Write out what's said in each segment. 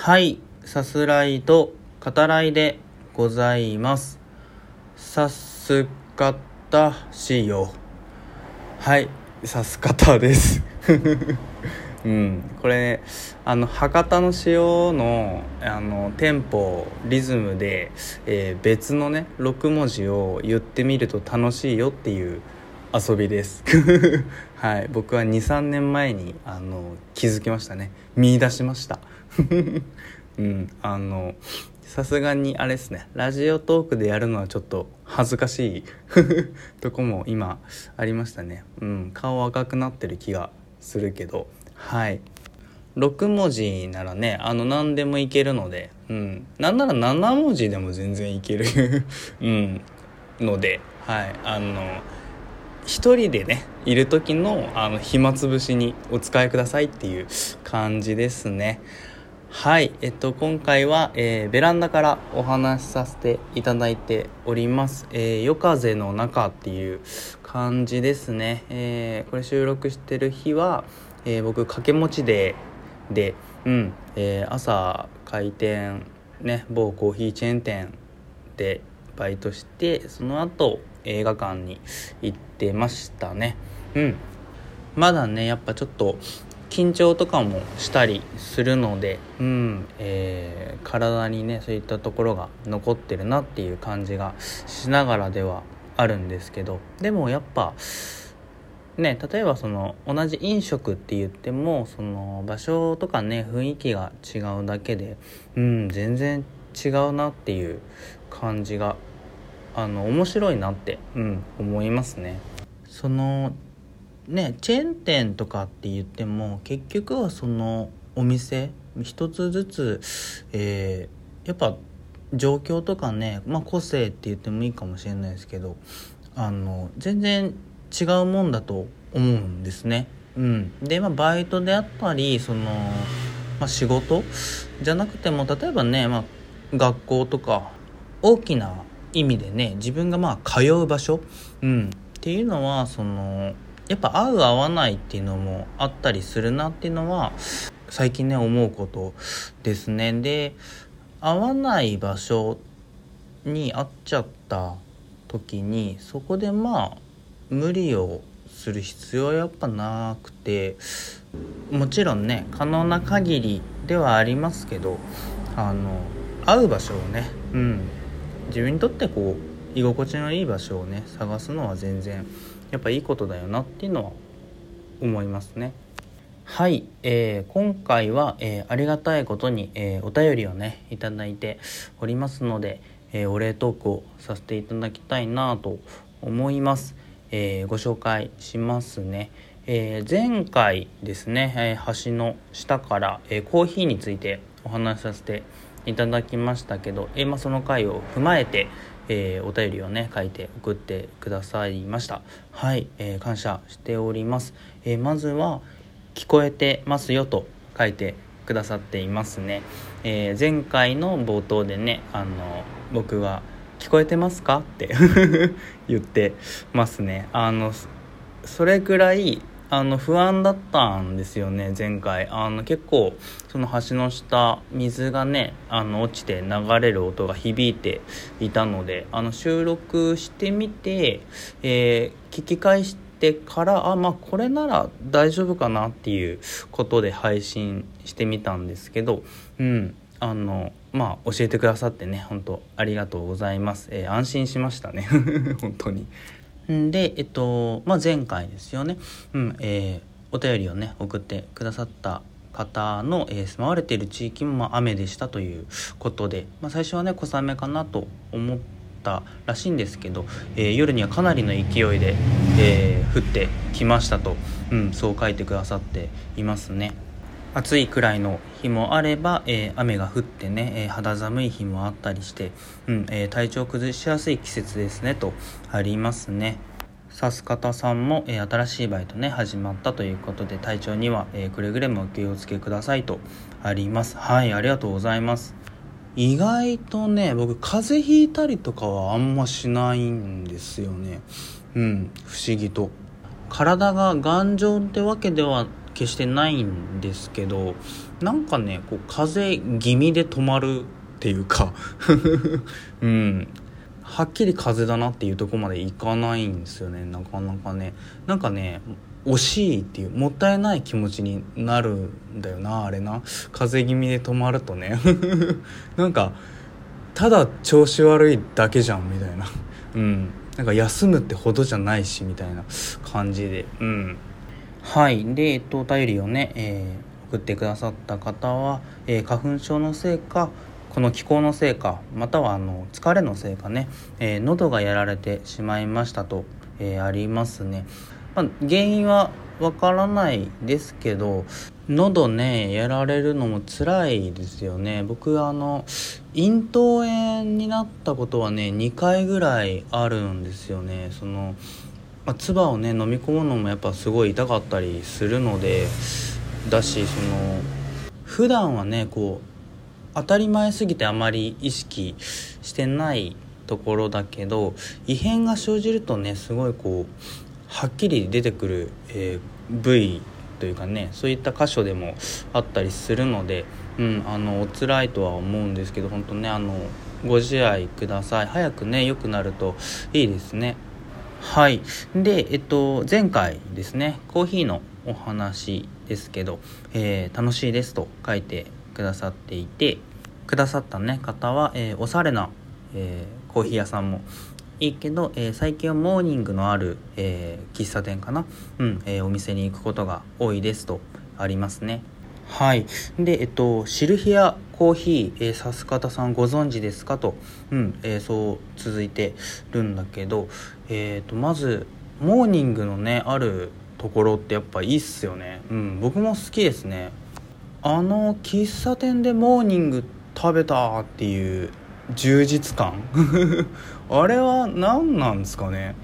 はい、さすらいと語らいでございます。さす方しよ。はい、さす方です。うん、これね、あの博多の塩のあのテンポリズムで、えー別のね6文字を言ってみると楽しいよっていう遊びです。はい。僕は23年前にあの気づきましたね。見出しました。うん。あのさすがにあれですね。ラジオトークでやるのはちょっと恥ずかしい。とこも今ありましたね。うん。顔赤くなってる気がするけど。はい。6文字ならねあの何でもいけるので、うん、なんなら7文字でも全然いける、うん、のではい。あの一人でねいる時のあの暇つぶしにお使いくださいっていう感じですね。はい。えっと今回は、えーベランダからお話しさせていただいております「えー夜風の中」っていう感じですね、えーこれ収録してる日は、え僕掛け持ちでで、うん。え朝開店ね某コーヒーチェーン店でバイトしてその後映画館に行ってましたね。うん。まだねやっぱちょっと緊張とかもしたりするのでうん。えー体にねそういったところが残ってるなっていう感じがしながらではあるんですけど。でもやっぱね、例えばその同じ飲食って言ってもその場所とかね雰囲気が違うだけでうん全然違うなっていう感じがあの面白いなって、うん、思いますね。そのねチェーン店とかって言っても結局はそのお店一つずつ、えーやっぱ状況とかね、まあ、個性って言ってもいいかもしれないですけどあの全然違うもんだと思うんですね。うん、で、まあ、バイトであったりその、まあ、仕事じゃなくても例えばね、まあ、学校とか大きな意味でね自分がまあ通う場所、うん、っていうのはそのやっぱ合う合わないっていうのもあったりするなっていうのは最近ね思うことですね。で合わない場所に会っちゃった時にそこでまあ無理をする必要はやっぱなくてもちろんね可能な限りではありますけどあの会う場所をね、うん、自分にとってこう居心地のいい場所をね探すのは全然やっぱいいことだよなっていうのは思いますね。はい、えー今回は、えーありがたいことに、えーお便りをねいただいておりますので、えーお礼トークをさせていただきたいなと思います、えーご紹介しますね、えー前回ですね、えー橋の下から、えーコーヒーについてお話しさせていただきましたいただきましたけど、えーまあ、その回を踏まえて、えーお便りをね書いて送ってくださいました。はい、えー感謝しております、えーまずは聞こえてますよと書いてくださっていますね、えー前回の冒頭でねあの僕は「聞こえてますか?」って 言ってますね。あのそれぐらいあの不安だったんですよね前回。あの結構その橋の下水がねあの落ちて流れる音が響いていたのであの収録してみて、えー聞き返してからあまあこれなら大丈夫かなっていうことで配信してみたんですけどうんあのまあ教えてくださってね本当ありがとうございます、えー安心しましたね。本当に。で、えっと、まあ、前回ですよね、うん、えーお便りをね、送ってくださった方の、えー住まわれている地域も、まあ、雨でしたということで、まあ、最初はね、小雨かなと思ったらしいんですけど、えー夜にはかなりの勢いで、え降ってきましたと、うん、そう書いてくださっていますね。暑いくらいの日もあれば、えー雨が降ってね、えー肌寒い日もあったりして、うんえー体調崩しやすい季節ですねとありますね。さす方さんも、えー新しいバイトね始まったということで体調には、えーくれぐれもお気をつけくださいとあります。はいありがとうございます。意外とね僕風邪ひいたりとかはあんましないんですよね。うん不思議と。体が頑丈ってわけでは決してないんですけどなんかねこう風邪気味で止まるっていうか うん。はっきり風邪だなっていうとこまでいかないんですよねなかなかね。なんかね惜しいっていうもったいない気持ちになるんだよなあれな。風邪気味で止まるとね。なんかただ調子悪いだけじゃんみたいな。うん。なんか休むってほどじゃないしみたいな感じで。うん。はい。でえっとお便りをね、えー、送ってくださった方は、えー、花粉症のせいかこの気候のせいかまたはあの疲れのせいかね、えー、喉がやられてしまいましたと、え、ありますね、まあ、原因はわからないですけど喉ねやられるのも辛いですよね。僕あの咽頭炎になったことはね2回ぐらいあるんですよね。その、まあ、唾をね飲み込むのもやっぱすごい痛かったりするのでだしその普段はねこう当たり前すぎてあまり意識してないところだけど異変が生じるとねすごいこうはっきり出てくる、えー、部位というかねそういった箇所でもあったりするので、うん、あのお辛いとは思うんですけど本当ねあのご自愛ください。早くね良くなるといいですね。はい。でえっと前回ですねコーヒーのお話ですけど、えー、楽しいですと書いてくださっていてくださったね方は、えー、おしゃれな、えー、コーヒー屋さんもいいけど、え、最近はモーニングのある、え、喫茶店かな、うんえ、お店に行くことが多いですとありますね。はい。でえっとシルヒアコーヒー、え、さす方さんご存知ですか？と、うんえー、そう続いてるんだけど、えーと、まずモーニングのねあるところってやっぱいいっすよね。うん僕も好きですね。あの喫茶店でモーニング食べたっていう充実感？あれは何なんですかね？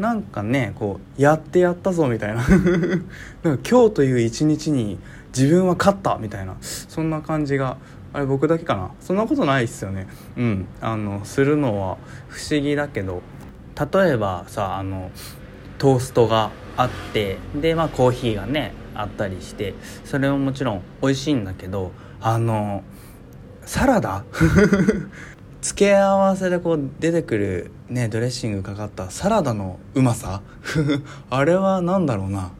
なんかねこうやってやったぞみたいな。なんか今日という一日に自分は勝ったみたいな。そんな感じがあれ僕だけかな。そんなことないっすよね。うん。あのするのは不思議だけど。例えばさあのトーストがあってでまあコーヒーがねあったりしてそれももちろん美味しいんだけどあのサラダ？付け合わせでこう出てくるねドレッシングかかったサラダのうまさ？あれは何だろうな。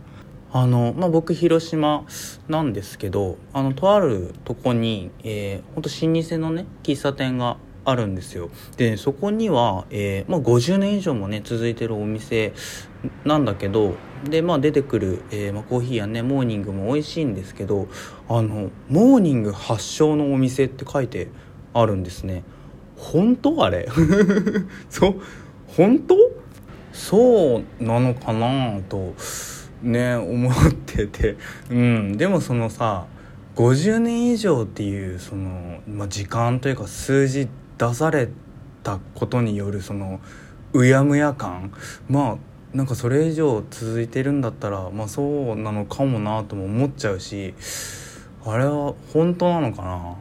あの、まあ、僕広島なんですけどあのとあるとこに、えー、ほんと老舗のね喫茶店があるんですよ。でそこには、えーまあ、50年以上もね続いてるお店なんだけどでまあ出てくる、えーまあ、コーヒーやねモーニングも美味しいんですけどあのモーニング発祥のお店って書いてあるんですね。本当あれ？そう？本当？そうなのかなとね思ってて。うん。でもそのさ50年以上っていうその、まあ、時間というか数字出されたことによるそのうやむや感。まあなんかそれ以上続いてるんだったらまあそうなのかもなとも思っちゃうしあれは本当なのかな？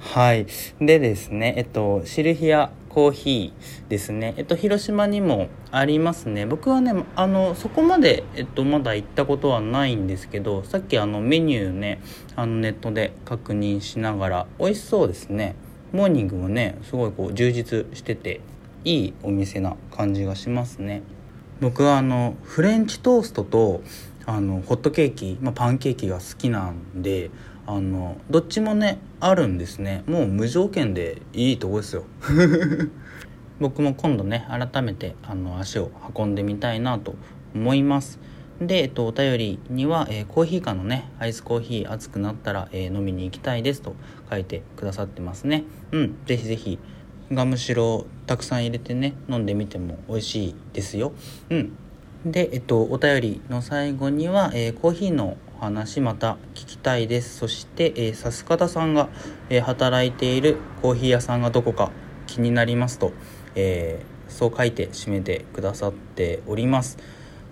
はい。でですねえっとシルヒアコーヒーですね。えっと広島にもありますね。僕はねあのそこまでえっとまだ行ったことはないんですけどさっきあのメニューねあのネットで確認しながら美味しそうですね。モーニングもねすごいこう充実してていいお店な感じがしますね。僕はあのフレンチトーストとあのホットケーキ、まあ、パンケーキが好きなんであのどっちもねあるんですね。もう無条件でいいとこですよ。僕も今度ね改めてあの足を運んでみたいなと思います。で、えっと、お便りには、えー、コーヒーかのねアイスコーヒー熱くなったら、えー、飲みに行きたいですと書いてくださってますね。うんぜひぜひガムシロたくさん入れてね飲んでみても美味しいですよ。うん。で、えっと、お便りの最後には、えー、コーヒーのお話また聞きたいです。そして、えー、さす方さんが、えー、働いているコーヒー屋さんがどこか気になりますと、えー、そう書いて締めてくださっております。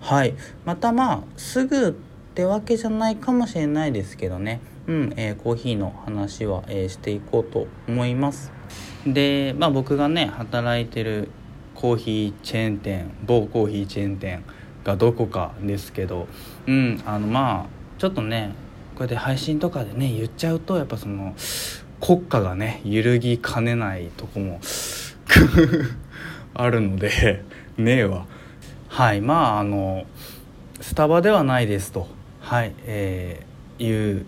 はい。またまあすぐってわけじゃないかもしれないですけどね。うん、えー、コーヒーの話は、えー、していこうと思います。でまあ僕がね働いてるコーヒーチェーン店某コーヒーチェーン店がどこかですけどうんあのまあちょっとねこうやって配信とかでね言っちゃうとやっぱその国家がね揺るぎかねないとこも あるのでねえわ。はいまああのスタバではないですとはいえー、言う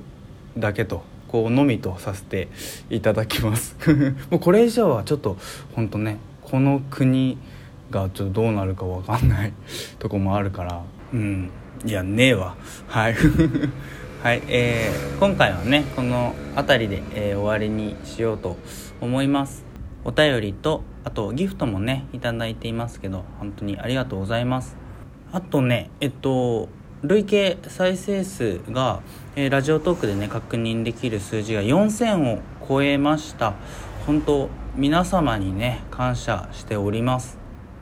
だけとこうのみとさせていただきます。もうこれ以上はちょっと本当ねこの国がちょっとどうなるか分かんない とこもあるから。うん。いやねえわ。はい。はい。えー、今回はねこの辺りで、えー、終わりにしようと思います。お便りとあとギフトもね頂いていますけど本当にありがとうございます。あとねえっと累計再生数が、えー、ラジオトークでね確認できる数字が4000を超えました。本当皆様にね感謝しております。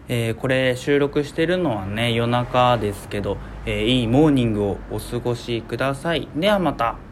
えー、これ収録してるのはね夜中ですけど、えー、いいモーニングをお過ごしください。ではまた。